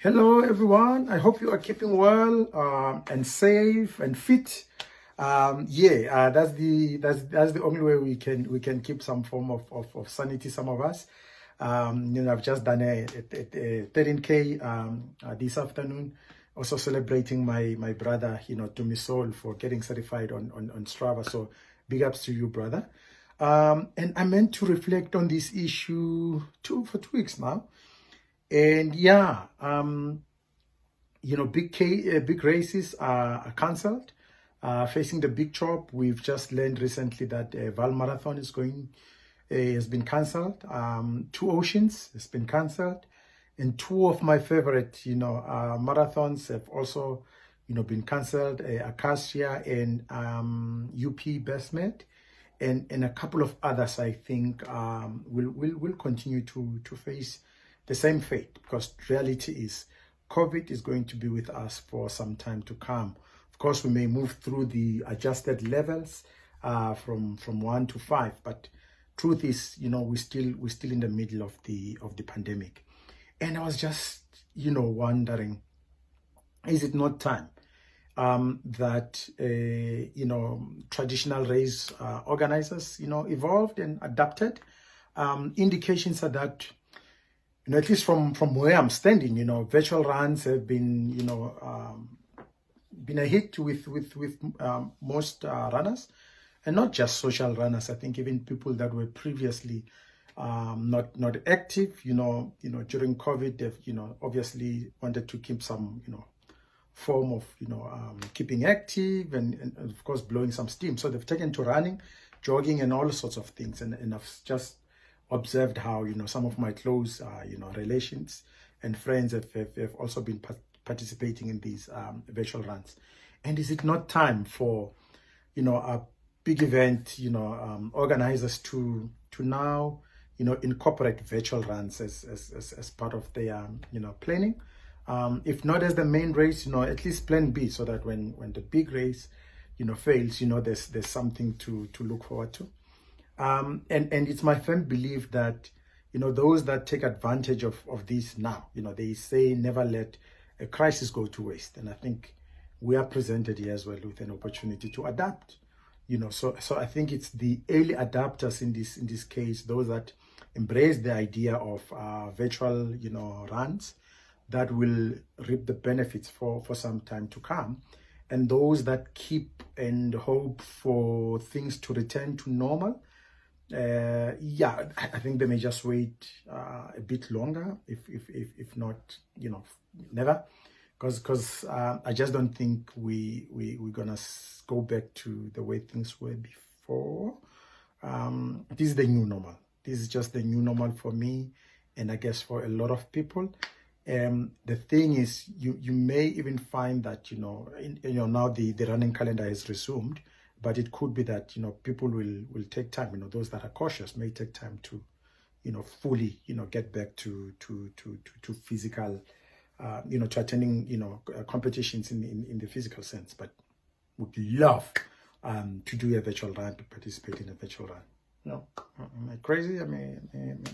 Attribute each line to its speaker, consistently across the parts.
Speaker 1: Hello, everyone. I hope you are keeping well um, and safe and fit. Um, yeah, uh, that's the that's that's the only way we can we can keep some form of of, of sanity. Some of us, um, you know, I've just done a, a, a 13k um, uh, this afternoon. Also celebrating my my brother, you know, Tumi Soul for getting certified on on on Strava. So big ups to you, brother. Um, and I meant to reflect on this issue two for two weeks now and yeah, um, you know, big K, uh, big races are, cancelled. Uh, facing the big chop, we've just learned recently that uh, Vaal Marathon is going, uh, has been cancelled. Um, two Oceans has been cancelled. And two of my favorite, you know, uh, marathons have also, you know, been cancelled. Uh, Acacia and um, UP Bestmed. And, and a couple of others, I think, um, will, will, will continue to, to face the same fate because reality is COVID is going to be with us for some time to come. Of course, we may move through the adjusted levels uh, from from one to five, but truth is, you know, we're still we're still in the middle of the of the pandemic, and I was just, you know, wondering, is it not time um, that uh, you know traditional race uh, organizers, you know, evolved and adapted? Um, indications are that you know, at least from, from where I'm standing, you know, virtual runs have been, you know, um, been a hit with, with, with um, most uh, runners and not just social runners. I think even people that were previously um, not, not active, you know, you know, during COVID, they've, you know, obviously wanted to keep some, you know, form of, you know, um, keeping active and, and, of course blowing some steam. So they've taken to running, jogging and all sorts of things. And, and I've just observed how you know some of my close uh, you know relations and friends have, have, have also been participating in these um, virtual runs. And is it not time for you know a big event you know um, organizers to to now you know incorporate virtual runs as as, as, as part of their um, you know planning? Um, if not as the main race you know at least plan b so that when when the big race you know fails you know there's there's something to to look forward to um, and, and it's my firm belief that, you know, those that take advantage of, of this now, you know, they say never let a crisis go to waste. And I think we are presented here as well with an opportunity to adapt, you know, so, so I think it's the early adapters in this, in this case, those that embrace the idea of uh, virtual, you know, runs that will reap the benefits for, for some time to come. And those that keep and hope for things to return to normal, uh, yeah, I think they may just wait uh, a bit longer, if, if, if, if not, you know, never. Because because uh, I just don't think we, we, we're to go back to the way things were before. Um, this is the new normal. This is just the new normal for me and I guess for a lot of people. Um, the thing is, you, you may even find that, you know, in, you know, now the, the running calendar is resumed but it could be that you know people will will take time you know those that are cautious may take time to you know fully you know get back to to to to, to physical uh, you know to attending you know uh, competitions in, in in the physical sense. But would love um to do a virtual run to participate in a virtual run. No am i crazy? I mean am,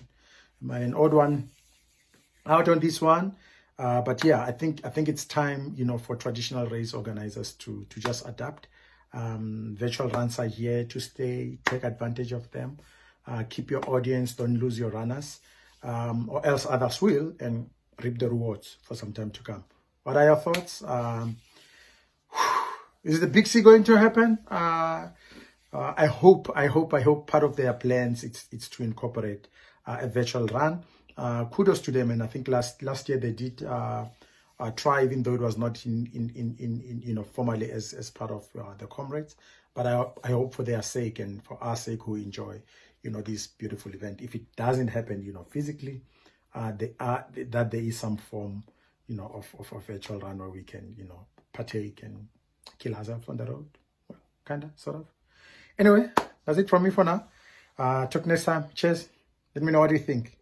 Speaker 1: am i an odd one? Out on this one? Uh, but yeah i think i think it's time you know for traditional race organizers to to just adapt um, virtual runs are here to stay. Take advantage of them. Uh, keep your audience. Don't lose your runners. Um, or else others will and reap the rewards for some time to come. What are your thoughts? Um, is the big C going to happen? Uh, uh, I hope, I hope, I hope part of their plans it's it's to incorporate uh, a virtual run. Uh, kudos to them, and I think last last year they did uh, try, even though it was not in, in, in, in, you know, formally as, as part of uh, the comrades. But I, I hope for their sake and for our sake who enjoy, you know, this beautiful event. If it doesn't happen, you know, physically, uh, they are, that there is some form, you know, of, of a virtual run where we can, you know, partake and kill ourselves on the road. Well, kind of, sort of. Anyway, that's it from me for now. Uh, talk next time. Cheers. Let me know what you think.